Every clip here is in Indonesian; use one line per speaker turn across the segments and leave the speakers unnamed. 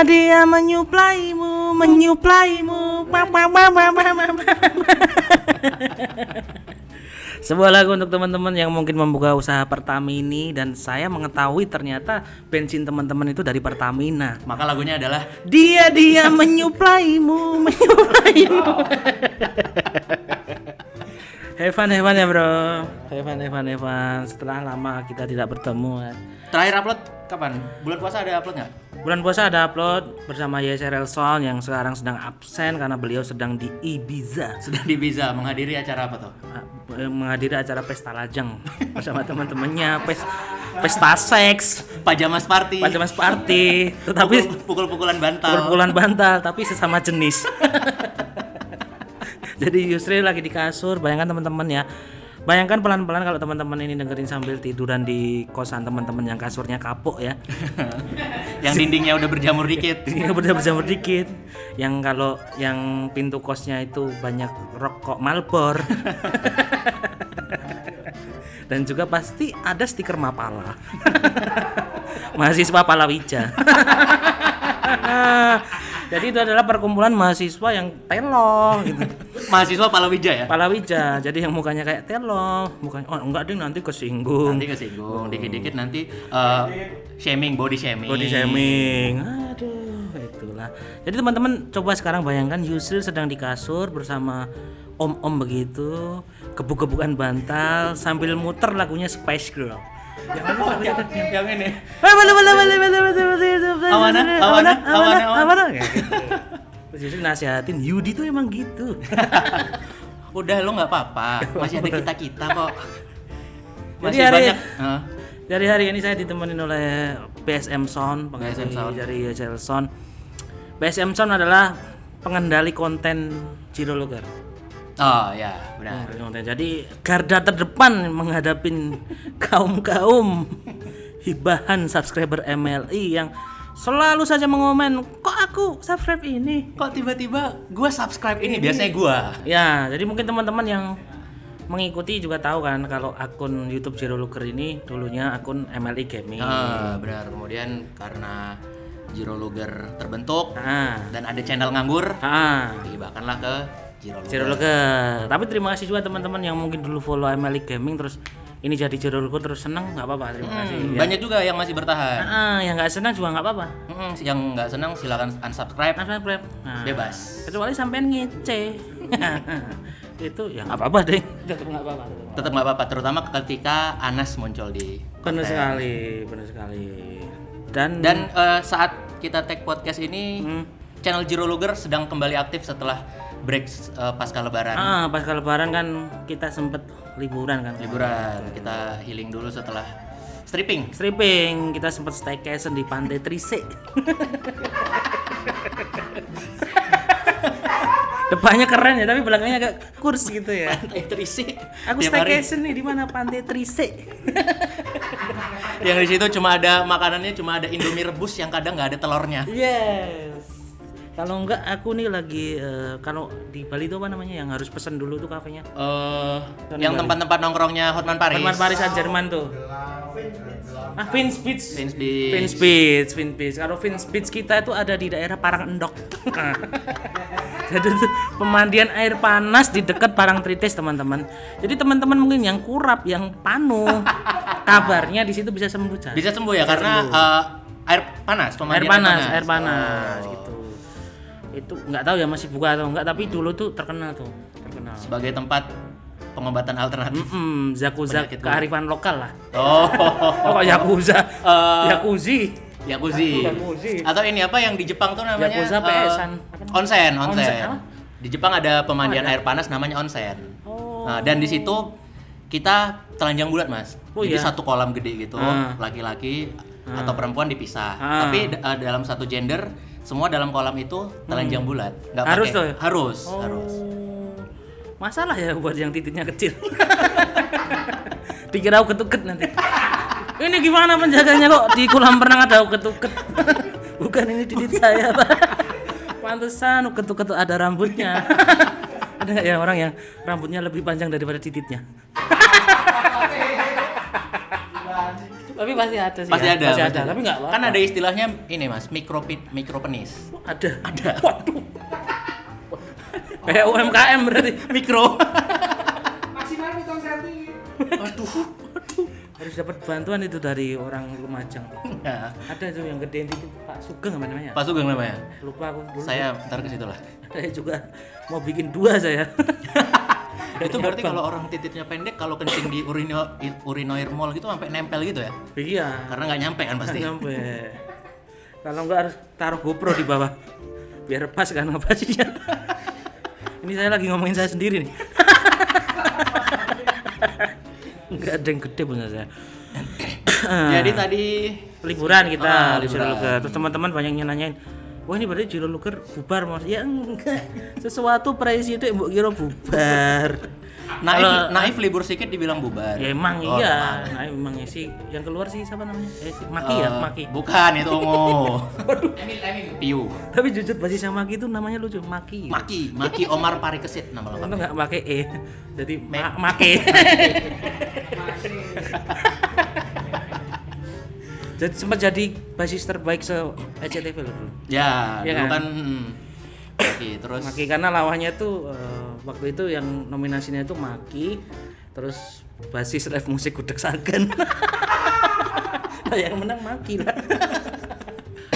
Dia dia menyuplaimu, menyuplaimu. Sebuah lagu untuk teman-teman yang mungkin membuka usaha Pertamini dan saya mengetahui ternyata bensin teman-teman itu dari Pertamina.
Maka lagunya adalah
Dia dia menyuplaimu, menyuplaimu. Hevan Hevan ya bro, Hevan Hevan Hevan. Setelah lama kita tidak bertemu. ya.
terakhir upload kapan? Bulan puasa ada upload nggak?
Bulan puasa ada upload bersama YSRL Son yang sekarang sedang absen karena beliau sedang di Ibiza
Sudah di Biza menghadiri acara apa tuh?
Ah, eh, menghadiri acara pesta lajang bersama teman-temannya, pes, pesta seks,
Pajamas party.
pajamas party, tetapi
Pukul- pukul-pukulan bantal.
pukul-pukulan bantal tapi sesama jenis. Jadi Yusri lagi di kasur, bayangkan teman-teman ya. Bayangkan pelan-pelan kalau teman-teman ini dengerin sambil tiduran di kosan teman-teman yang kasurnya kapok ya.
yang dindingnya udah berjamur dikit.
Ini udah berjamur dikit. Yang kalau yang pintu kosnya itu banyak rokok Malbor. Dan juga pasti ada stiker Mapala. Mahasiswa Palawija. Jadi itu adalah perkumpulan mahasiswa yang telo gitu.
Mahasiswa Palawija ya.
Palawija. Jadi yang mukanya kayak telo, mukanya oh enggak deh nanti kesinggung.
Nanti kesinggung, dikit-dikit nanti eh, shaming, body shaming.
body shaming aduh itulah jadi teman-teman coba sekarang bayangkan Yusril sedang di kasur bersama om-om begitu gebuk-gebukan bantal sambil muter lagunya Spice Girl yang mana lagunya tadi?
Yang ini.
Mana, mana, mana, mana, mana, mana, mana, mana, kayak gitu. Terus Yusril nasihatin Yudi tuh emang gitu
Udah lo nggak apa-apa, masih ada kita kita kok. Masih
Jadi hari-
banyak.
Dari hari ini saya ditemenin oleh PSM Sound,
PSM Sound.
dari Sound. PSM Sound adalah pengendali konten Jiro Logar.
Oh ya, benar.
Jadi garda terdepan menghadapin kaum-kaum hibahan subscriber MLI yang selalu saja mengomen, kok aku subscribe ini?
Kok tiba-tiba gua subscribe ini? Biasanya gua.
Ya, jadi mungkin teman-teman yang mengikuti juga tahu kan kalau akun YouTube Jiro Luger ini dulunya akun MLI Gaming.
Ah, benar. Kemudian karena Jiro Luger terbentuk
Nah,
dan ada channel nganggur,
ah,
dihibahkanlah ke Luger.
Luger. Tapi terima kasih juga teman-teman yang mungkin dulu follow MLI Gaming terus ini jadi Jiro Luger terus seneng nggak apa-apa terima kasih.
Hmm,
Ya.
banyak juga yang masih bertahan.
Ah, yang nggak senang juga nggak apa-apa.
Hmm, yang nggak senang silakan unsubscribe.
Subscribe. Nah,
Bebas.
Kecuali sampean ngece. itu ya nggak apa-apa deh. Tetap nggak apa-apa.
Tetap nggak apa-apa, terutama ketika Anas muncul di
Benar sekali, benar sekali. Dan
Dan eh, saat kita take podcast ini,
Hmm.
channel Jiro Luger sedang kembali aktif setelah break eh, pasca lebaran.
ah pasca lebaran kan kita sempet liburan kan.
Liburan, kita healing dulu setelah stripping.
Stripping, kita sempet staycation di Pantai Trise. Depannya keren ya, tapi belakangnya agak kurs gitu ya.
Pantai Trisi.
Aku
Tiap hari.
staycation nih di mana Pantai Trise.
Yang di situ cuma ada makanannya, cuma ada Indomie rebus yang kadang nggak ada telurnya.
Yes. Kalau enggak aku nih lagi eh, kalau di Bali itu apa namanya yang harus pesan dulu tuh kafenya.
Eh, yang tempat-tempat nongkrongnya Hotman Paris.
Herman Paris Saint Germain tuh. Ah, Vince Beach.
Vince Beach.
Vince Beach, Vince Beach. Kalau Vince Beach kita itu ada di daerah Parangendok. Jadi itu pemandian air panas di dekat Parangtritis teman-teman. Jadi teman-teman mungkin yang kurap, yang panu, kabarnya di situ bisa sembuh Chan.
Bisa sembuh ya karena eh, air panas,
air
pemandian
panas, air panas
Oh.
gitu. Itu nggak tahu ya masih buka atau enggak, tapi dulu tuh terkenal tuh, terkenal.
Sebagai tempat pengobatan alternatif.
Hmm, Yakuza
Penyakit
kearifan lokal lah.
Oh,
Oh, kok Yakuza?
Eh,
Yakuzi.
Yakuzi. Atau ini apa yang di Jepang tuh namanya?
Yakuza
eh,
PS-an. Apa namanya?
onsen,
Onsen,
onsen. Di Jepang ada pemandian air panas namanya onsen.
Oh.
Nah, dan di situ kita telanjang bulat, Mas.
Oh,
Jadi
iya?
satu kolam gede gitu,
Ah.
laki-laki atau perempuan dipisah.
Ah.
Tapi eh, dalam satu gender semua dalam kolam itu telanjang bulat. Nggak
Hmm. Harus
pakai-
tuh ya?
Harus,
Oh.
harus.
Masalah ya buat yang titiknya kecil. Dikira uket-uket nanti. Ini gimana penjaganya kok di kolam renang ada uket-uket? Bukan ini titik saya, Pak. Pantesan uket-uket tuh ada rambutnya. ada nggak ya orang yang rambutnya lebih panjang daripada titiknya? Tapi pasti ada sih.
Pasti
ya.
ada.
Pasti ada. Tapi nggak apa-apa.
Kan ada istilahnya ini Mas, mikropit mikropenis.
Ada. Ada. Waduh. Kayak UMKM berarti.
Mikro.
Maksimal hitung senti.
Aduh.
Harus dapat bantuan itu dari orang Lumajang.
Nah,
Ada itu yang gede itu Pak Sugeng apa namanya?
Pak Sugeng namanya.
Lupa aku dulu.
Saya ntar ke situ lah.
Saya juga mau bikin dua saya.
itu berarti kalau orang titiknya pendek kalau kencing di urino urinoir mall gitu sampai nempel gitu ya?
iya.
Karena nggak nyampe kan pasti.
Sampai. Kalau enggak harus taruh GoPro di bawah. Biar pas kan ngapasnya. Ini saya lagi ngomongin saya sendiri nih. Enggak ada yang gede punya saya.
Jadi tadi
liburan kita
Ah,
di
liburan.
Terus teman-teman banyak yang nanyain, wah ini berarti Jiro Luger bubar mas? Ya enggak, sesuatu presiden mbok kira bubar.
naif,
Kalau-
naif libur sedikit dibilang bubar.
Ya emang
Oh,
iya, nah emang ya sih yang keluar sih siapa namanya? Eh si Maki ya,
Eh,
Maki.
Bukan itu Ongo.
Emil, Emil.
Piu.
Tapi jujur basisnya Maki itu namanya lucu, Maki.
Maki, Maki Omar Parikesit nama
Itu
lengkapnya.
nggak pakai e, jadi ma. Maki. jadi sempat jadi basis terbaik se ECTV loh dulu.
Ya,
Iya
dulu
kan?
kan hmm. Maki terus
Maki karena lawannya tuh eh, waktu itu yang nominasinya itu Maki, terus basis rap musik Gudeg Sagan. nah, yang menang Maki lah.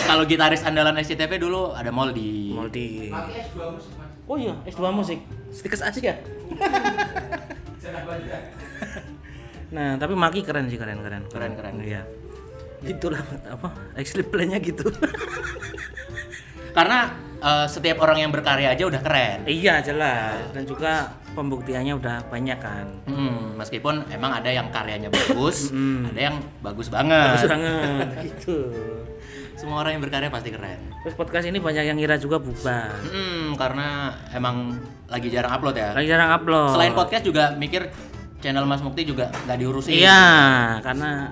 kalau gitaris andalan SCTV dulu ada Moldi.
Moldi.
Mati S2 musik, Mas.
Oh iya, S2 musik. Stikes Asia.
Banyak.
Nah, tapi Maki keren sih, keren keren.
Keren, keren.
Iya. Itulah apa? Exit plan-nya gitu.
Karena eh, setiap orang yang berkarya aja udah keren.
iya, jelas. Dan juga pembuktiannya udah banyak kan.
Hmm, meskipun emang ada yang karyanya bagus, ada yang bagus banget.
Bagus banget gitu.
Semua orang yang berkarya pasti keren.
Terus podcast ini banyak yang ngira juga bubar.
Hmm, karena emang lagi jarang upload ya.
Lagi jarang upload.
Selain podcast juga mikir channel Mas Mukti juga nggak diurusin.
Iya, karena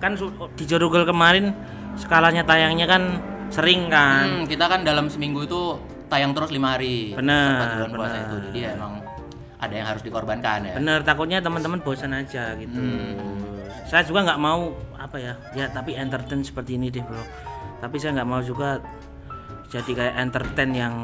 kan di Jorugel kemarin skalanya tayangnya kan sering kan.
Hmm, kita kan dalam seminggu itu tayang terus lima hari. Bulan puasa itu. Jadi ya emang ada yang harus dikorbankan ya.
Bener, takutnya teman-teman bosan aja gitu. Saya juga nggak mau apa ya, ya tapi entertain seperti ini deh bro. Tapi saya nggak mau juga jadi kayak entertain yang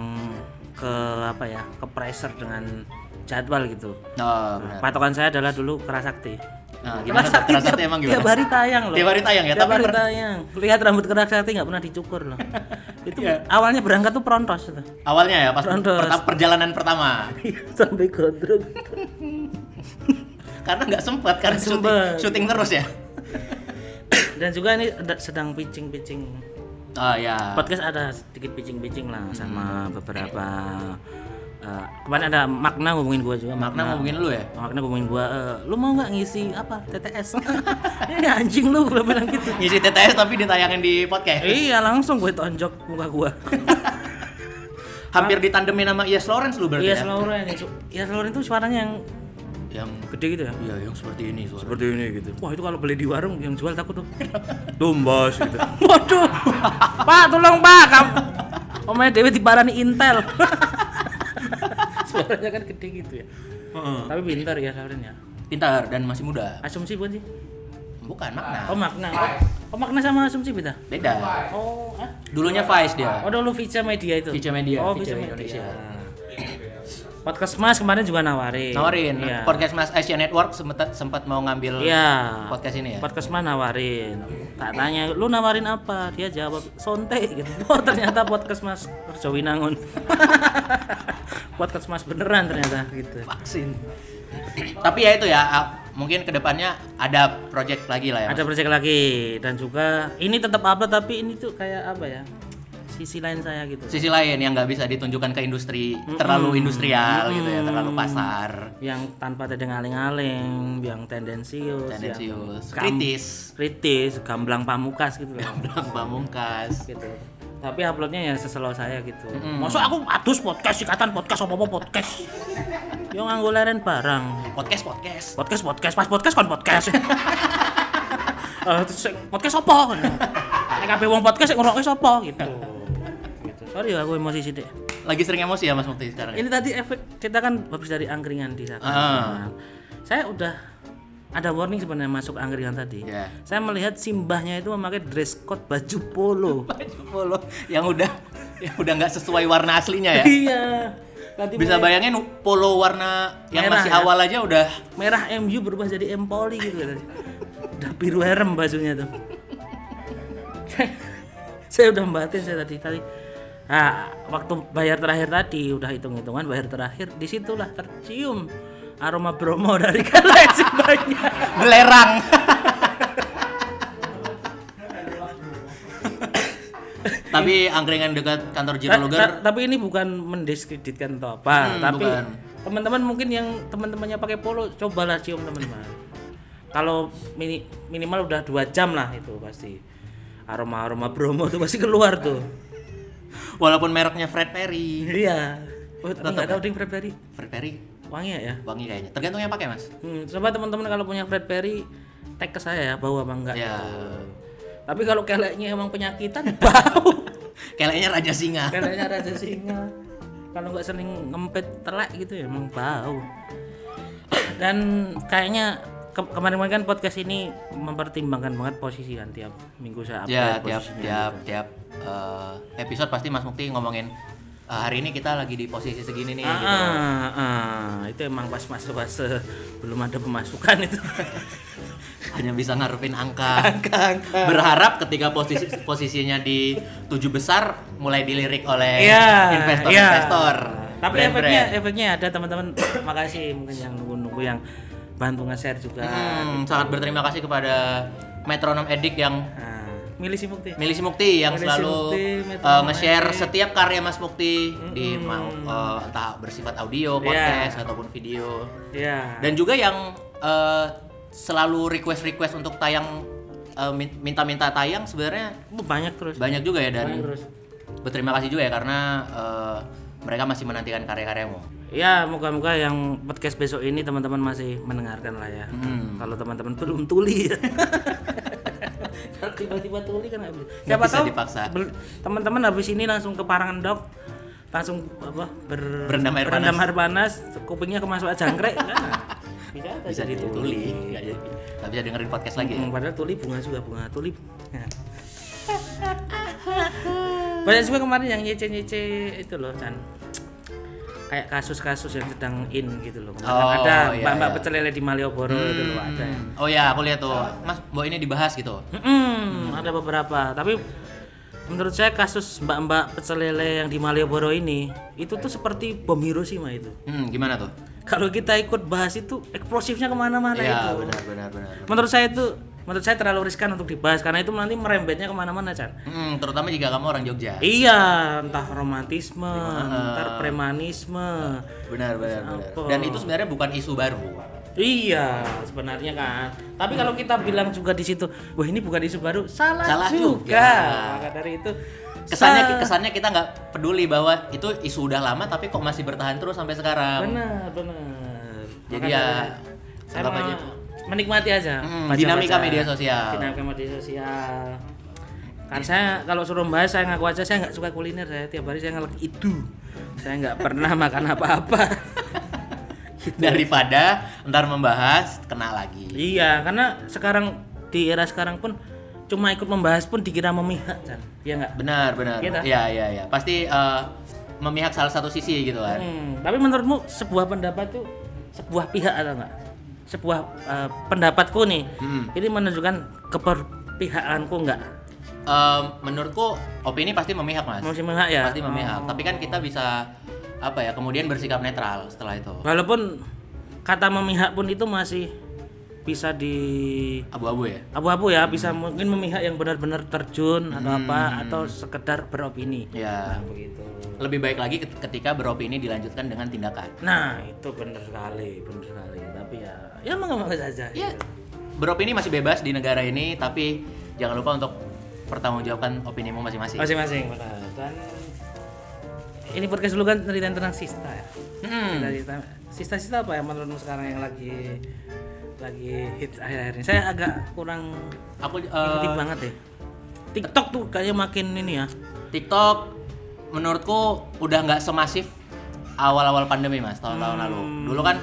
ke apa ya, ke pressure dengan jadwal gitu.
Oh, benar.
Patokan saya adalah dulu kerasakti.
Nah, gimana
Kerasakti tiap-
emang gimana?
Tiap hari tayang loh.
Tiap hari tayang ya,
Tiap
tapi
hari
per-
tayang. Lihat rambut kerasakti nggak pernah dicukur loh. itu awalnya berangkat tuh prontos itu.
Awalnya ya pas perta- perjalanan pertama.
Sampai gondrong.
Karena nggak sempat kan syuting, syuting terus ya.
Dan juga ini sedang pitching-pitching
Oh ya.
podcast ada sedikit pitching-pitching lah sama beberapa eh, kemarin ada makna ngomongin gua juga
Makna ngomongin lu ya?
makna ngomongin gua eh, lu mau nggak ngisi apa TTS ini anjing lu gua bilang gitu.
Ngisi TTS tapi ditayangin di podcast.
iya langsung gue tonjok muka gua.
Hampir ditandemin sama Yes Lawrence lu berarti
iya
ya.
Lauren iya Lauren itu suaranya yang
Yang
gede gitu ya?
Iya yang seperti ini suara.
seperti ini gitu. Wah itu kalau beli di warung yang jual takut tuh. Tumbas gitu. Waduh. Pak tolong pak. Kamu omnya dewi diparani intel suaranya kan gede gitu ya
Heeh.
tapi pintar ya Lauren ya
Pintar dan masih muda.
asumsi bukan sih
Bukan makna.
oh makna oh, oh makna sama asumsi beda
Beda.
oh ah
Dulunya Vice dia.
oh dulu Vica Media itu
Vica Media,
oh
Indonesia.
Media podcast mas kemarin juga nawarin
Nawarin
iya
podcast Mas Asia Network sempat sempat mau ngambil
Iya.
podcast ini ya.
Podcast mah nawarin. Tak tanya, lu nawarin apa? Dia jawab, sonte gitu. Oh ternyata podcast mas Perjowinangun. podcast mas beneran ternyata gitu.
Vaksin. Tapi ya itu ya, mungkin ke depannya ada project lagi lah ya.
Ada proyek lagi dan juga ini tetap apa tapi ini tuh kayak apa ya? Sisi lain saya gitu.
Sisi lain yang nggak bisa ditunjukkan ke industri terlalu industrial gitu ya, terlalu pasar,
Yang tanpa ada ngaling-ngaling, yang tendensius,
tendensius,
yang
kritis,
kritis, gamblang pamukas gitu loh.
bilang pamungkas.
gitu. Tapi uploadnya ya seselo saya gitu. Masa aku adus podcast ikatan podcast apa apa podcast. Yo nganggo leren barang.
Podcast podcast.
Podcast podcast pas podcast kon podcast. Terus sing podcast apa? Nek kabeh wong podcast sing ngrungokke sapa gitu. Sorry aku emosi sithik.
Lagi sering emosi ya Mas Mukti sekarang. ya?
Ini tadi efek kita kan habis dari angkringan di sana.
Ah.
Saya udah ada warning sebenarnya masuk angkringan tadi.
Ya.
Saya melihat simbahnya itu memakai dress code baju polo.
Baju polo yang udah yang udah nggak sesuai warna aslinya ya.
iya. Tadi
Bisa
mulai
bayangin polo warna yang
Merah
masih
ya?
awal aja udah
merah MU berubah jadi Empoli gitu kan. Udah biru herem bajunya tuh. saya udah batin saya tadi tadi. Nah, waktu bayar terakhir tadi udah hitung-hitungan bayar terakhir di situlah tercium aroma bromo dari kalian simbahnya.
belerang. Tapi angkringan dekat kantor Jiro
Ta- ta- tapi ini bukan mendiskreditkan atau apa,
Hmm,
tapi teman-teman mungkin yang teman-temannya pakai polo cobalah cium teman-teman. Kalau mini- minimal udah dua jam lah itu pasti aroma aroma bromo tuh pasti keluar tuh.
Walaupun mereknya Fred Perry.
Iya. Oh, nggak tahu ding Fred Perry
Fred Perry
wangi ya?
wangi kayaknya. Tergantung yang pakai, Mas.
Hmm, coba teman-teman kalau punya Fred Perry tag ke saya ya bau apa enggak
Ya.
gitu. Tapi kalau keleknya emang penyakitan bau.
Kayaknya Raja Singa.
Keleknya raja singa. Kalau nggak sering ngempet telek gitu ya emang bau. Dan kayaknya ke- kemarin-kemarin kan podcast ini mempertimbangkan banget posisi kan tiap minggu saya
Ya,
update
tiap
posisinya.
tiap tiap eh, episode pasti Mas Mukti ngomongin "Eh, hari ini kita lagi di posisi segini nih
Ah,
gitu.
ah, ah, itu emang pas fase-fase belum ada pemasukan itu.
Hanya bisa ngarepin angka. Berharap ketika posisi posisinya di tujuh besar mulai dilirik oleh
Iya,
investor-investor.
iya. Tapi
brand-brand.
efeknya efeknya ada teman-teman. Makasih mungkin yang nunggu-nunggu yang bantu nge-share juga.
Hmm, sangat berterima kasih kepada Metronom Edik yang
Nah, milih si Mukti.
Milih si Mukti yang
Milih si
selalu
Mukti, Metronom
nge-share setiap karya Mas Mukti di mau eh, entah bersifat audio,
Iya.
podcast ataupun video.
Ya.
Dan juga yang eh, selalu request-request untuk tayang min- minta-minta tayang sebenarnya
banyak terus.
banyak juga ya dan
Banyak terus.
berterima kasih juga ya karena eh, mereka masih menantikan karya-karyamu.
Ya, moga-moga yang podcast besok ini teman-teman masih mendengarkan lah ya.
Hmm.
Kalau teman-teman belum tuli. Kalau tiba-tiba tuli kan bisa. Siapa
bisa
tahu
dipaksa.
teman-teman habis ini langsung ke Parangendok langsung apa ber,
Berendam air
berendam
panas.
air panas, kupingnya kemasukan jangkrik kan. Bisa,
Bisa dituli, nggak bisa dengerin podcast lagi. ya?
Hmm, padahal tuli bunga juga bunga tulip. Banyak juga kemarin yang nyece-nyece itu loh, Chan. Kayak kasus-kasus yang sedang in gitu loh. Kemarin
Oh,
ada
iya,
mbak-mbak
iya.
pecel lele di Malioboro itu loh ada. yang-
Oh ya, aku lihat tuh, Mas, Mbok ini dibahas gitu.
Mm-mm, ada beberapa, tapi menurut saya kasus mbak-mbak pecel lele yang di Malioboro ini itu tuh seperti bom Hiroshima itu.
Hmm, gimana tuh?
Kalau kita ikut bahas itu eksplosifnya ke mana-mana
Iya,
itu.
benar benar benar.
Menurut saya itu, menurut saya terlalu riskan untuk dibahas karena itu nanti merembetnya ke mana-mana, Chan.
Hmm, terutama jika kamu orang Jogja.
Iya, entah romantisme, entah premanisme.
Benar benar benar.
Apa?
Dan itu sebenarnya bukan isu baru.
Iya, sebenarnya kan. Tapi kalau kita bilang juga di situ, wah ini bukan isu baru, salah,
Salah
juga.
juga.
Maka dari itu
Kesannya
sa-
kesannya kita nggak peduli bahwa itu isu udah lama tapi kok masih bertahan terus sampai sekarang.
benar, benar.
Jadi
Maka
ya,
saya
aja.
Menikmati aja.
Hmm,
baca-baca.
dinamika media sosial.
Dinamika media sosial. Kan saya kalau suruh bahas saya ngaku aja saya nggak suka kuliner saya tiap hari saya ngelek itu. Saya nggak pernah makan apa-apa. Gitu.
Daripada ntar membahas kena lagi.
Iya, karena sekarang di era sekarang pun cuma ikut membahas pun dikira memihak, Chan. Iya nggak?
Benar benar.
Iya dah.
Iya iya iya. Pasti eh, memihak salah satu sisi gitu kan.
Hmm, tapi menurutmu sebuah pendapat tuh sebuah pihak atau enggak? Sebuah eh, pendapatku nih,
Hmm.
ini menunjukkan keperpihakanku enggak?
Em, menurutku opini pasti memihak mas.
Masih memihak ya?
Pasti memihak. Tapi kan kita bisa apa ya kemudian bersikap netral setelah itu.
Walaupun kata memihak pun itu masih bisa di
Abu-abu ya.
abu-abu ya, bisa mungkin memihak yang benar-benar terjun atau apa atau sekedar beropini.
Ya.
Nah, begitu.
Lebih baik lagi ket- ketika beropini dilanjutkan dengan tindakan.
Nah, itu benar sekali, benar sekali. Tapi ya, ya mau saja.
Ya,
gitu.
beropini masih bebas di negara ini, tapi jangan lupa untuk pertanggungjawabkan opinimu masing-masing.
Masing-masing, benar. Dan ini podcast dulu kan tentang sista ya.
Hmm.
Sista, sista-sista apa ya menurutmu sekarang yang lagi lagi hits akhir-akhir ini? Saya agak kurang
Aku
ikuti banget deh. TikTok tuh kayaknya makin ini ya.
TikTok menurutku udah nggak semasif awal-awal pandemi mas tahun-tahun lalu. Dulu kan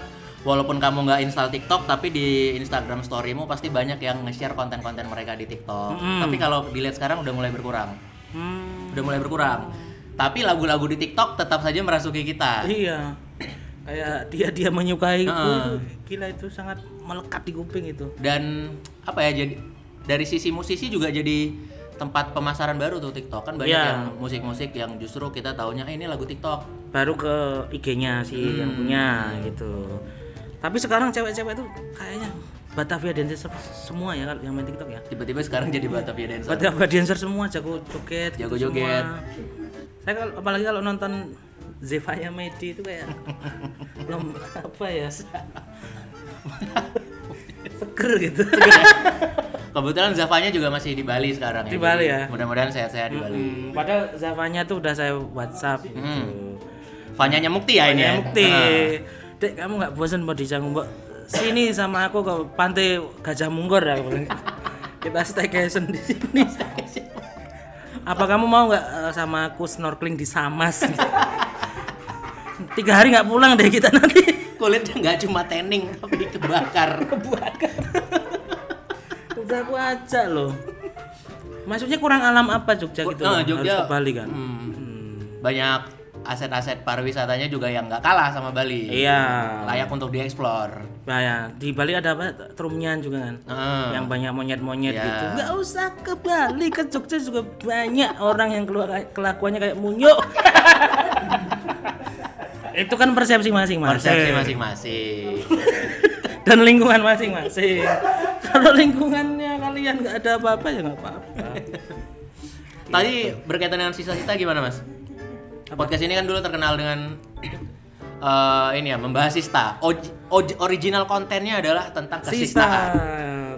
walaupun kamu nggak install TikTok tapi di Instagram storymu pasti banyak yang nge-share konten-konten mereka di TikTok.
Mm.
Tapi kalau dilihat sekarang udah mulai berkurang.
Hmm,
Udah mulai berkurang. Tapi lagu-lagu di TikTok tetap saja merasuki kita.
iya. Kayak dia dia menyukai
Heeh.
itu gila itu sangat melekat di kuping itu.
Dan apa ya jadi dari sisi musisi juga jadi tempat pemasaran baru tuh TikTok kan banyak
Iya.
yang musik-musik yang justru kita taunya "Eh, ini lagu TikTok.
Baru ke IG-nya sih yang
Hmm.
punya gitu. Tapi sekarang cewek-cewek tuh kayaknya Batavia dancer semua ya kalau yang main TikTok ya.
Tiba-tiba sekarang jadi Batavia Dancer.
Batavia dancer semua jago joget.
Jago
gitu
joget.
semua. Saya kalau apalagi kalau nonton Zevanya Medi itu kayak belum apa ya seger gitu
Kebetulan Zavanya juga masih di Bali sekarang ya.
Di Bali ya?
Mudah-mudahan sehat-sehat di Bali.
Hmm, padahal Zavanya tuh udah saya WhatsApp gitu.
Hmm. Vanyanya Mukti ya ini.
Ini
ya?
bukti.
Ah.
Dek kamu nggak bosan mau di Canggu, Mbak? Sini sama aku ke pantai Gajah Munggor ya. Kita staycation di sini. Apa kamu mau nggak eh, sama aku snorkeling di Samas? Tiga hari nggak pulang deh kita nanti.
Kulitnya nggak cuma tanning tapi kebakar.
Udah aku ajak loh. Maksudnya kurang alam apa Jogja gitu? Loh?
Jogja.
Harus ke Bali kan?
Hmm.
Hmm.
Banyak aset-aset pariwisatanya juga yang nggak kalah sama Bali.
Iya.
Layak untuk dieksplor.
Nah, ya, di Bali ada apa? Trumnyan juga kan?
Ah.
Yang banyak monyet-monyet
Ya.
gitu. Nggak usah ke Bali, ke Jogja juga banyak orang yang keluar kelakuannya kayak munyo. Itu kan persepsi masing-masing.
Persepsi masing-masing.
Dan lingkungan masing-masing. Kalau lingkungannya kalian nggak ada apa-apa ya nggak apa-apa.
Tadi berkaitan dengan sisa-sisa gimana mas? Podcast ini kan dulu terkenal dengan eh, ini ya membahas sista. Oj- original kontennya adalah tentang
Sista.
kesistaan.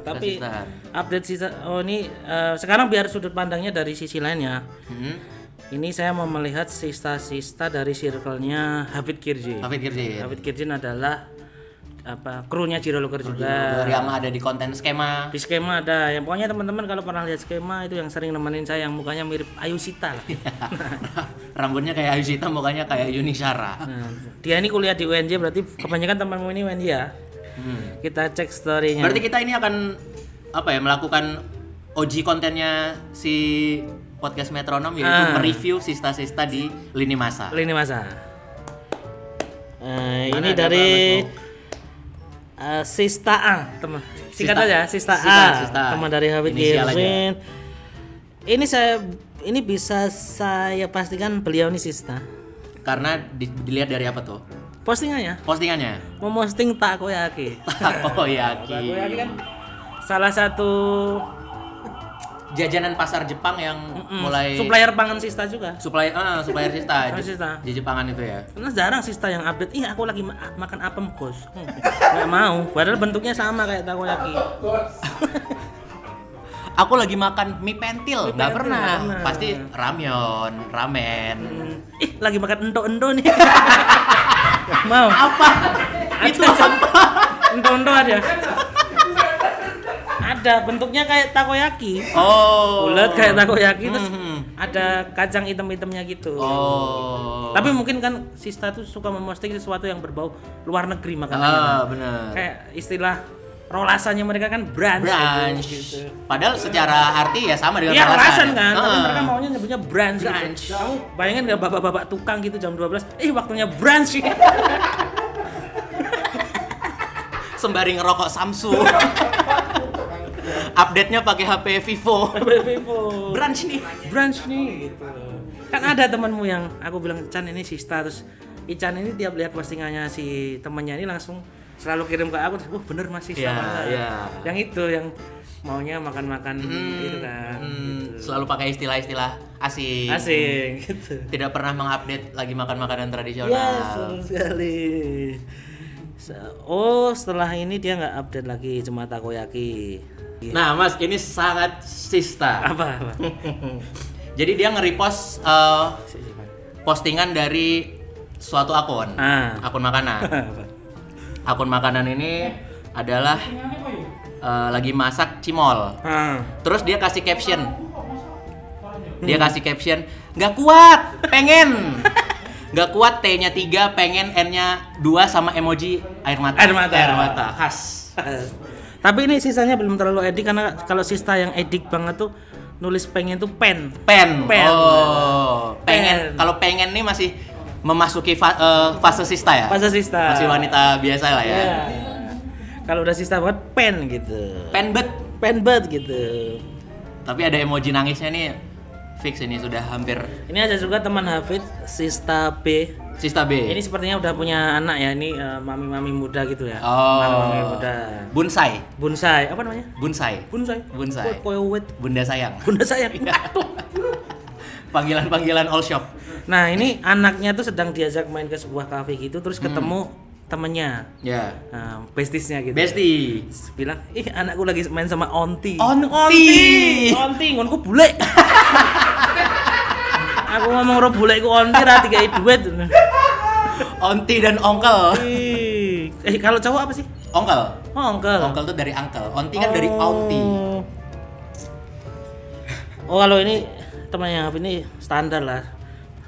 Tapi
Kesistaan.
update sisa. Oh ini eh, sekarang biar sudut pandangnya dari sisi lain ya.
Hmm.
Ini saya mau melihat sista-sista dari circle-nya Hafid Kirji.
Hafid Kirjin.
Hafid Kirjin adalah apa krunya Jiro Loker juga.
Yang ada di konten skema.
Di skema ada. Yang pokoknya teman-teman kalau pernah lihat skema itu yang sering nemenin saya yang mukanya mirip Ayu Sita lah.
Rambutnya kayak Ayu Sita, mukanya kayak Yuni Shara.
Nah, dia ini kuliah di UNJ berarti kebanyakan temanmu ini UNJ ya.
Hmm.
Kita cek story-nya.
Berarti kita ini akan apa ya melakukan uji kontennya si podcast metronom yaitu
Ah.
mereview sista-sista di lini masa.
Lini masa.
Mana
ini
ada
dari eh, Sista A, teman. Singkat
Sista-
aja, Sista A,
Singkat, Sista.
teman dari
aja.
Kirjin. Ini saya ini bisa saya pastikan beliau ini Sista.
Karena di- dilihat dari apa tuh?
Postingannya
Postingannya.
memposting takoyaki.
iya,
Takoyaki kan salah satu
jajanan pasar Jepang yang
mm,
mulai
supplier pangan Sista juga.
supplier ah, supplier sista.
Supplier sista.
Di Jepangan itu ya.
Karena jarang Sista yang update, iya aku lagi ma- makan apem bos. Hmm, Nggak mau, padahal bentuknya sama kayak takoyaki.
Aku lagi makan mie pentil, nggak pernah.
pernah.
Pasti ramyeon, ramen.
Hmm, Ih, lagi makan endo-endo nih. mau.
Apa? Itu apa?
Endo-endo ada. Ada bentuknya kayak takoyaki.
Oh.
Bulat kayak takoyaki terus
Mhm.
ada kacang hitam-hitamnya gitu.
Oh.
Tapi mungkin kan Sista tuh suka memposting sesuatu yang berbau luar negeri makanannya.
ah,
kan.
benar.
Kayak istilah rolasannya mereka kan brunch.
brunch.
Gitu.
Padahal secara arti ya sama dengan
Iya
rolasan.
rolasan kan, tapi
Ah.
mereka maunya nyebutnya brunch. gitu.
Brunch.
Kamu bayangin gak bapak-bapak tukang gitu jam 12, eh waktunya brunch.
sembari ngerokok Samsung. Update-nya pakai HP Vivo.
Vivo.
Brunch nih.
brunch nih gitu. Kan ada temanmu yang aku bilang Chan ini Sista terus Ican ini tiap lihat postingannya si temannya ini langsung selalu kirim ke aku, wah bener masih sama.
iya.
Yang itu yang maunya makan-makan gitu kan.
Hmm, selalu pakai istilah-istilah asing.
Asing gitu.
Tidak pernah mengupdate lagi makan makanan tradisional.
Ya, betul sekali. Oh, setelah ini dia nggak update lagi cuma takoyaki.
Nah, Mas, ini sangat sista.
Apa? apa?
Jadi dia nge-repost eh, postingan dari suatu akun.
Ah.
Akun makanan. akun makanan ini adalah eh, lagi masak cimol.
Ah.
Terus dia kasih caption. Dia kasih caption, nggak kuat, pengen. Nggak kuat T-nya 3, pengen N-nya 2 sama emoji air mata.
Air mata.
Air mata. Khas.
Tapi ini sisanya belum terlalu edik karena kalau sista yang edik banget tuh nulis pengen tuh pen.
Pen.
Pen.
Oh, pengen.
Pen.
Kalau pengen nih masih memasuki fa- eh, fase sista ya?
Fase sista.
Masih wanita biasa lah ya.
Iya. Kalau udah sista banget pen gitu.
Pen bet.
Pen banget gitu.
Tapi ada emoji nangisnya nih. Fix ini sudah hampir
Ini ada juga teman Hafid, Sista B.
sista B.
Ini sepertinya udah punya anak ya, ini eh, mami-mami muda gitu ya.
Oh.
Mami-mami muda.
Bunsai.
Bonsai, apa namanya?
Bunsai.
Bonsai.
Bunsai.
Koewet.
Bunda sayang.
Bunda sayang.
Panggilan-panggilan all shop.
Nah, ini anaknya tuh sedang diajak main ke sebuah kafe gitu, terus ketemu temennya.
Ya.
Nah, bestisnya gitu. Terus bilang, ih anakku lagi main sama Onti.
Onti.
Onti, ngonku bule. Aku ngomong ro bule ku Onti ra dikai duit.
Onti dan onkel.
Eh, kalau cowok apa sih?
Onkel.
Oh, onkel.
Onkel tuh dari uncle. Onti kan dari auntie.
Oh, kalau ini temannya Hafid ini standar lah.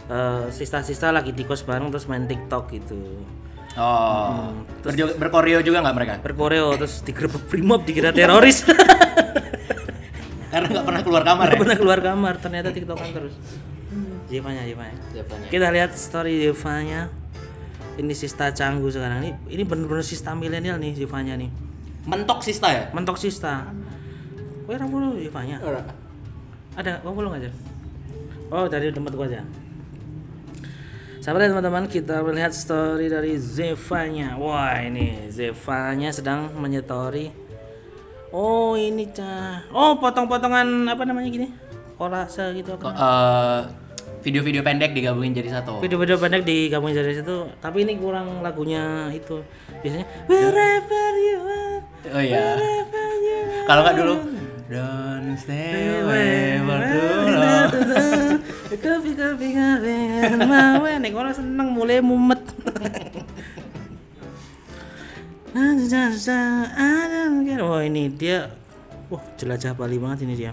Eh, sista-sista lagi di kos bareng terus main TikTok gitu.
Oh. Berjo- berkoreo juga nggak mereka?
Berkoreo terus digerebek brimob dikira teroris.
Karena nggak pernah keluar kamar ya.
pernah keluar kamar ternyata tiktokan terus Zevanya Zevanya
Siapanya?
kita lihat story Zevanya ini sista canggu sekarang. Ini ini bener-bener sista milenial nih Zevanya nih.
Mentok sista ya?
mentok sista. Wih, orang dulu Zevanya ada kamu belum aja oh dari tempat gua aja. Sahabat dan teman-teman kita melihat story dari Zevanya Wah ini Zevanya sedang menyetori. Oh ini cah. Oh potong-potongan apa namanya gini? Kolase gitu apa?
Eh, video-video pendek digabungin jadi satu.
Video-video pendek digabungin dari situ Tapi ini kurang lagunya itu Biasanya Wherever you are
Oh iya. Kalau nggak dulu. Don't stay away for too long.
Kopi kopi kopi mau nek orang seneng mulai mumet. Wah ini dia, wah jelajah Bali banget ini dia.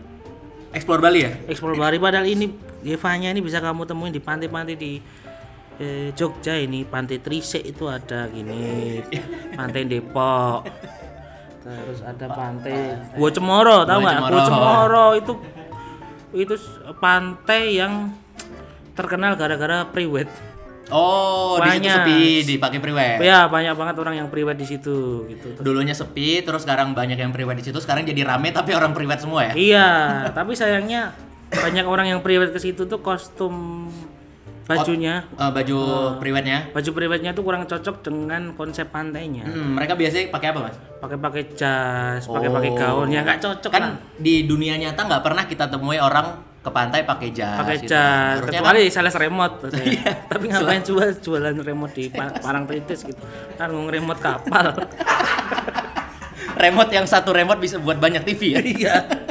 Explore Bali ya?
Eksplor Bali padahal ini Devanya ini bisa kamu temuin di pantai-pantai di eh, Jogja ini pantai Trisek itu ada gini pantai Depok terus ada pantai Gua Cemoro tahu nggak
Cemoro.
Gua Cemoro itu itu pantai yang terkenal gara-gara priwet
Oh, di situ
Banyak.
sepi dipakai priwet.
ya banyak banget orang yang priwet di situ gitu
Dulunya sepi, terus sekarang banyak yang priwet di situ. Sekarang jadi rame tapi orang priwet semua ya?
iya tapi sayangnya banyak orang yang priwet ke situ tuh kostum bajunya
Eh, baju priwetnya.
baju priwetnya tuh kurang cocok dengan konsep pantainya
Hmm, mereka biasanya pakai apa, Mas?
pakai pakai jas pakai pakai
Oh.
gaun ya nggak cocok
kan
lah
di dunia nyata nggak pernah kita temui orang ke pantai pakai jas.
pakai
gitu.
jas
Harusnya
kecuali
kan-
sales remote.
Iya.
tapi ngapain jual jualan remote di pa- parang tritis gitu kan ngomong remote kapal
remote yang satu remote bisa buat banyak TV ya.
iya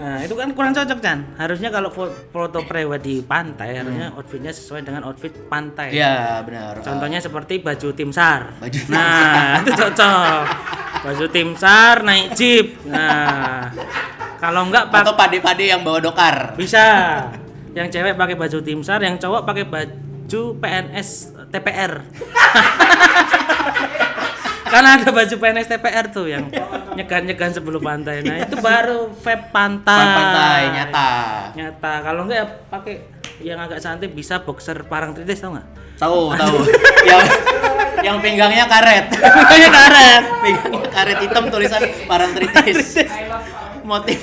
nah itu kan kurang cocok Chan harusnya kalau fo- foto prewed di pantai harusnya outfitnya sesuai dengan outfit pantai
Hmm. Iya, benar.
Contohnya seperti baju tim SAR.
Baju tim
nah, itu cocok. Baju tim SAR naik jeep. Nah, kalau enggak pak
atau pade-pade yang bawa dokar.
bisa. Yang cewek pakai baju tim SAR, yang cowok pakai baju PNS TPR. Karena ada baju PNS TPR tuh yang nyegan-nyegan sebelum pantai. Nah, itu baru vape pantai.
Pan- pantai nyata.
Nyata. Kalau enggak ya pakai yang agak santai bisa boxer parang tritis tau nggak?
Tahu, tahu. yang yang pinggangnya karet.
Kayak karet.
pinggangnya karet hitam tulisan parantritis. Motif.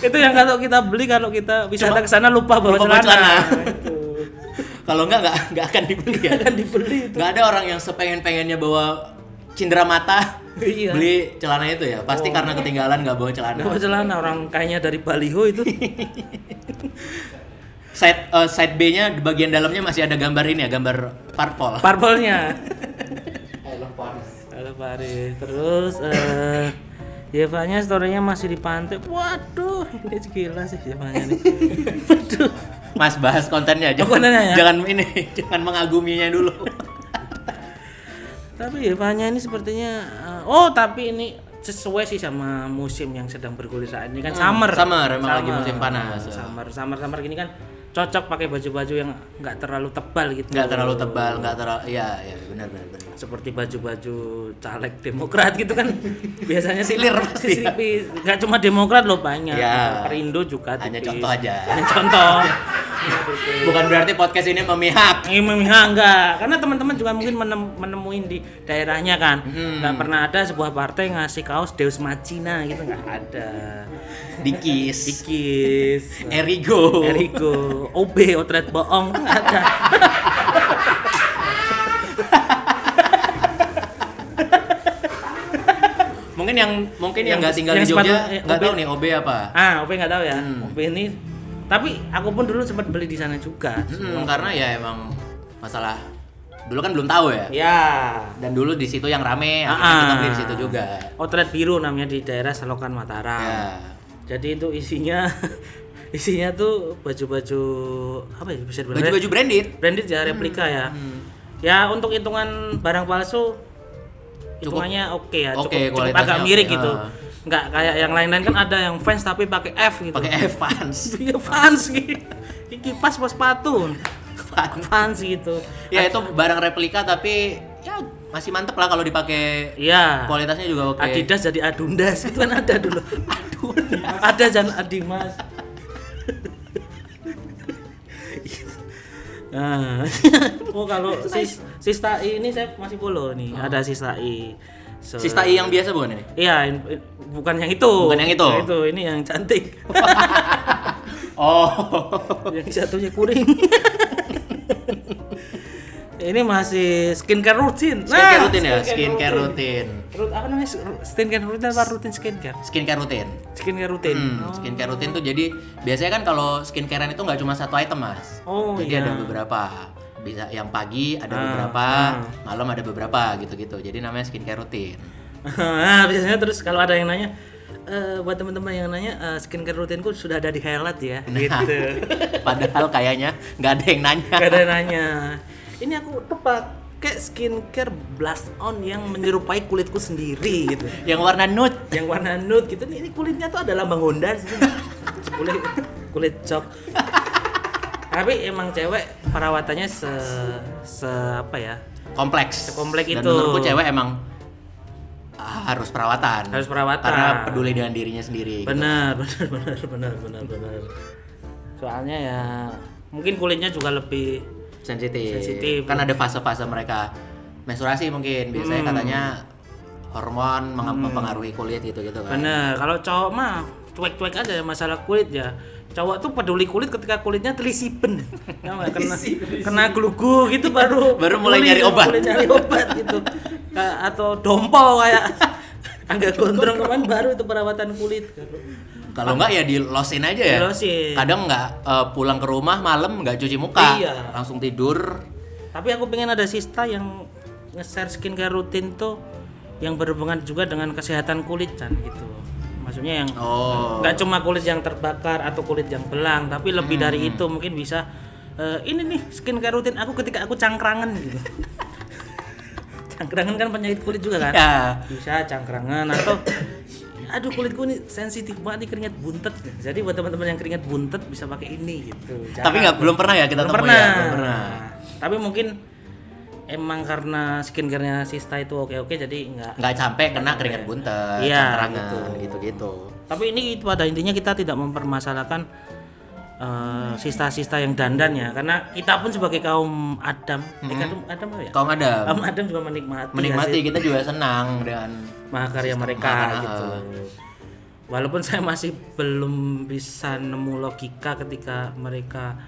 itu yang kalau kita beli kalau kita wisata ke sana lupa bawa
Lupa bawa
celana.
celana. Kalau enggak enggak enggak akan dibeli ya.
Akan dibeli itu.
Enggak ada orang yang sepengen-pengennya bawa cindera mata
Iya.
beli celana itu ya. Pasti karena ketinggalan nggak bawa celana.
Bawa celana orang kayaknya dari baliho itu.
Side eh, side B-nya di bagian dalamnya masih ada gambar ini ya, gambar parpol.
Purple-nya.
I love Paris.
Halo Paris. Terus eh Yevanya story-nya masih di pantai. Waduh, ini gila sih Yevanya nih. Waduh.
Mas bahas kontennya aja.
Oh, kontennya ya?
Jangan ini, jangan mengaguminya dulu.
Tapi Yevanya ini sepertinya eh, oh tapi ini sesuai sih sama musim yang sedang bergulir saat ini kan summer.
summer, emang lagi musim panas.
Summer, summer, summer gini kan cocok pakai baju-baju yang nggak terlalu tebal gitu.
nggak terlalu tebal nggak terlalu iya iya benar benar benar
seperti baju-baju caleg demokrat gitu kan. Biasanya
Silir pasti
tipis. nggak cuma demokrat loh banyak.
Ya.
perindo juga
Hanya
tipis.
contoh aja.
hanya contoh.
Bukan berarti podcast ini memihak.
Ini memihak enggak karena teman-teman juga mungkin menem- menemuin di daerahnya kan.
Hmm.
nggak pernah ada sebuah partai ngasih kaos Deus Machina gitu nggak ada.
Dikis.
Dikis.
Erigo.
Eriko OB Otret bohong nggak ada
mungkin yang mungkin yang nggak tinggal
yang
di Jogja nggak tahu nih OB apa?
Ah OB nggak tahu ya.
Hmm.
OB ini tapi aku pun dulu sempat beli di sana juga.
Hmm, karena ya emang masalah dulu kan belum tahu ya.
Ya.
Dan dulu di situ yang rame
Ah,
akhirnya kita
ah.
beli di situ juga.
Outlet biru namanya di daerah Selokan Mataram.
ya.
Jadi itu isinya isinya tuh baju-baju apa ya bisa
baju-baju branded.
branded ya replika ya. Ya untuk hitungan barang palsu hitungannya oke ya,
oke,
cukup, cukup
kualitasnya
agak miring
oke,
gitu.
ah.
Nggak kayak yang lain-lain kan ada yang fans tapi pakai F gitu.
pakai Evans
Iya fans gitu. Ini kipas pas sepatu. fans gitu.
ya itu barang replika tapi ya masih mantep lah kalau dipakai
Iya.
kualitasnya juga oke
Adidas jadi Adundas itu kan ada dulu. ada jangan Adimas. Nah, oh kalau sis, Sista I ini saya masih follow nih, ada Sista I. So-
Sista I yang biasa bukan ini
Iya, in- in- bukan yang itu.
Bukan yang itu?
itu, ini yang cantik.
oh
yang satunya kuning. ini masih skincare rutin.
skincare
Nah,
rutin ya skincare rutin
Rut, apa namanya? Skincare rutin apa rutin skincare?
skincare rutin
Skincare rutin.
Hmm, skincare rutin tuh jadi biasanya kan kalau skincarean itu nggak cuma satu item mas.
Oh,
jadi
iya.
ada beberapa. Bisa yang pagi ada
Ah,
beberapa,
ah.
malam ada beberapa gitu-gitu. Jadi namanya skincare rutin.
nah, biasanya terus kalau ada yang nanya eh, buat teman-teman yang nanya eh, skincare rutinku sudah ada di highlight ya gitu.
Padahal kayaknya nggak ada yang nanya.
Gak ada yang nanya. Ini aku tuh pakai skincare blast on yang menyerupai kulitku sendiri gitu.
Yang warna nude.
Yang warna nude gitu. Ini kulitnya tuh ada lambang Honda di sini. kulit kulit cok. Tapi emang cewek perawatannya se se apa ya?
Kompleks.
Sekompleks
Dan
itu.
menurutku cewek emang harus perawatan.
Harus perawatan.
Karena peduli dengan dirinya sendiri. gitu.
Benar, benar, benar, benar, benar, benar. Soalnya ya mungkin kulitnya juga lebih
Sensitif.
Sensitif.
Kan ada fase-fase mereka menstruasi mungkin. Biasanya
Hmm.
katanya hormon meng- mempengaruhi kulit gitu-gitu kan.
benar. Kalau cowok mah cuek-cuek aja ya masalah kulit ya. Cowok tuh peduli kulit ketika kulitnya telisipen. Ya nggak? kena kena glugu gitu baru
Baru mulai
peduli
nyari
sama
obat.
Mulai nyari obat gitu. Atau dompol kayak agak gondrong kemarin baru itu perawatan kulit.
Kalau enggak ya di losin aja ya.
Di-losin.
Kadang enggak eh, pulang ke rumah malam enggak cuci muka.
Iya.
Langsung tidur.
Tapi aku pengen ada sista yang nge-share skincare rutin tuh yang berhubungan juga dengan kesehatan kulit kan gitu. Maksudnya yang
Oh.
nggak cuma kulit yang terbakar atau kulit yang belang, tapi lebih
Hmm.
dari itu mungkin bisa eh, ini nih skincare rutin aku ketika aku cangkrangan gitu. cangkrangan kan penyakit kulit juga kan?
Ya.
Bisa cangkrangan atau aduh kulitku ini sensitif banget nih keringat buntet. Jadi buat teman-teman yang keringat buntet bisa pakai ini gitu.
Tapi nggak belum pernah ya kita
belum pernah.
ya. Belum pernah.
Tapi mungkin emang karena skincare-nya Sista itu oke-oke jadi nggak
Nggak sampai kena keringat buntet,
Iya,
cangkrangan, gitu-gitu.
Tapi ini pada intinya kita tidak mempermasalahkan eh, sista-sista yang dandan ya, karena kita pun sebagai kaum Adam, eh, kaum Adam apa ya?
Kalau nggak ada
Kaum Adam juga menikmati,
menikmati
hasil
kita juga senang dengan
mahakarya mereka
mahakarya.
gitu. Walaupun saya masih belum bisa nemu logika ketika mereka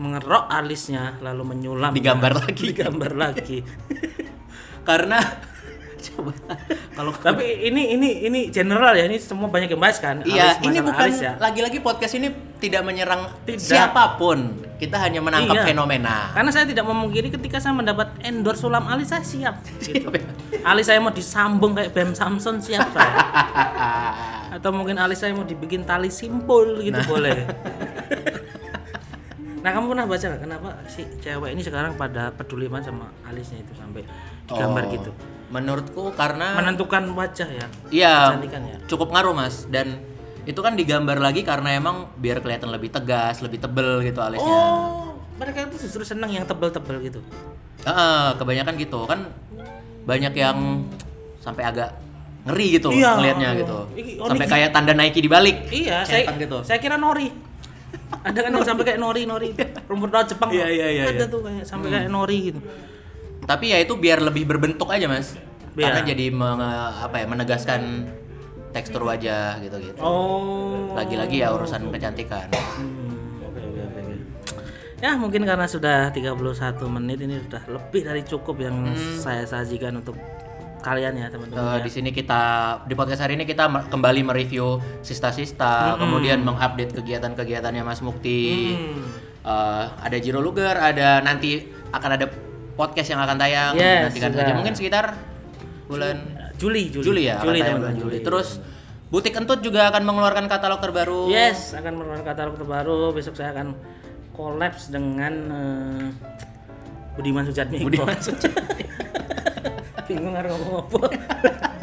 mengerok alisnya lalu menyulam
Digambar lagi.
digambar lagi.
karena coba kalau
Tapi ini ini ini general ya, ini semua banyak yang bahas kan.
Iya, ini bukan
alis ya.
lagi-lagi podcast ini tidak menyerang
Tidak.
siapa pun. Kita hanya menangkap
Iya.
fenomena.
Karena saya tidak memungkiri ketika saya mendapat endorse sulam alis saya siap. Gitu.
Ya?
Alis saya mau disambung kayak Bam Samson siap saya. Atau mungkin alis saya mau dibikin tali simpul gitu boleh. nah kamu pernah baca nggak kenapa si cewek ini sekarang pada peduli banget sama alisnya itu sampai digambar
Oh.
gitu?
Menurutku karena
menentukan wajah ya
Iya,
ya.
cukup ngaruh mas. Dan itu kan digambar lagi karena emang biar kelihatan lebih tegas, lebih tebel gitu alisnya.
oh mereka itu justru senang yang tebel-tebel gitu
Heeh, kebanyakan gitu kan banyak yang sampai agak ngeri gitu
Iya.
ngelihatnya gitu.
Ih, oh,
Sampai
ini-
kayak tanda Nike dibalik.
iya saya
gitu.
saya kira nori ada kan yang sampai kayak nori nori rumput laut Jepang
Iya, iya, iya,
ada
iya.
tuh kayak sampai kayak nori gitu
Tapi ya itu biar lebih berbentuk aja mas.
Iya.
Karena jadi menge- apa ya menegaskan tekstur wajah gitu gitu.
oh
Lagi-lagi ya urusan kecantikan.
Hmm, oke, oke, oke, oke. Ya mungkin karena sudah 31 menit ini sudah lebih dari cukup yang saya sajikan untuk kalian ya teman-teman.
Eh, di sini kita di podcast hari ini kita kembali mereview sista-sista, kemudian mengupdate kegiatan-kegiatannya Mas Mukti.
Hmm.
Eh, ada Jiro Luger, ada nanti akan ada podcast yang akan tayang.
Yes,
Nantikan saja mungkin sekitar bulan
Juli, Juli,
Juli ya, akan
Juli
bulan Juli. Terus Butik Entut juga akan mengeluarkan katalog terbaru.
Yes, akan mengeluarkan katalog terbaru. Besok saya akan kolaps dengan eh, Budiman Sujatmiko.
Budiman Sujatmiko.
Bingung harus ngomong apa.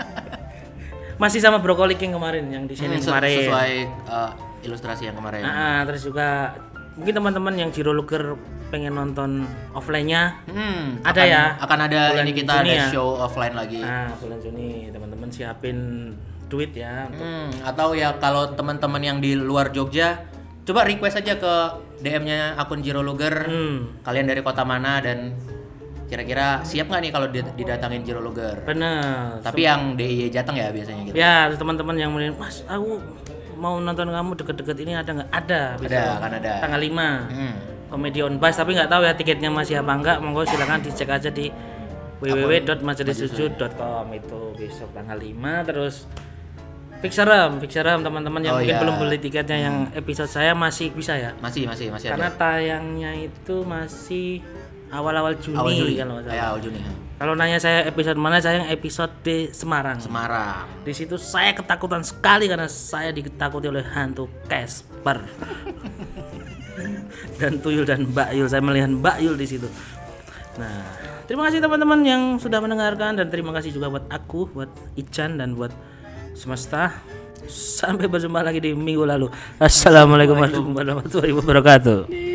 Masih sama Brokoli King kemarin yang di sini
Hmm,
kemarin.
sesuai eh, ilustrasi yang kemarin.
Ah, ah, terus juga mungkin teman-teman yang Jiro Luger pengen nonton offline-nya
Hmm,
Ada
akan-
ya?
Akan ada ini kita
Juni
ada
ya?
show offline lagi.
Nah, bulan Juni teman-teman siapin duit ya.
Hmm, atau ya kalau teman-teman yang di luar Jogja, coba request aja ke DM-nya akun Jiro Luger.
Hmm,
Kalian dari kota mana dan kira-kira siap nggak nih kalau did- didatangin Jiro Luger?
bener.
Tapi yang DIY Jateng ya biasanya gitu.
Ya, teman-teman yang mulai, Mas, aku mau nonton kamu deket-deket ini ada nggak? Ada, besok.
Ada, akan ada.
Tanggal 5.
Hmm.
Komedi on Bus, tapi nggak tahu ya tiketnya masih apa enggak. Monggo silakan dicek aja di www.majelisujud.com itu besok tanggal 5 terus Fixerem, Fixerem teman-teman yang
Oh,
mungkin
iya.
belum beli tiketnya yang episode saya masih bisa ya.
Masih, masih, masih
Karena
ada.
tayangnya itu masih awal-awal Juni,
Awal Juli.
kalau nggak salah.
Ya, awal Juni. ya.
Kalau nanya saya episode mana, saya yang episode di Semarang.
Semarang.
Di situ saya ketakutan sekali karena saya ditakuti oleh hantu Casper. dan Tuyul dan Mbak Yul. Saya melihat Mbak Yul di situ. Nah, terima kasih teman-teman yang sudah mendengarkan dan terima kasih juga buat aku, buat Ican dan buat semesta. Sampai berjumpa lagi di minggu lalu. Assalamualaikum warahmatullahi wabarakatuh.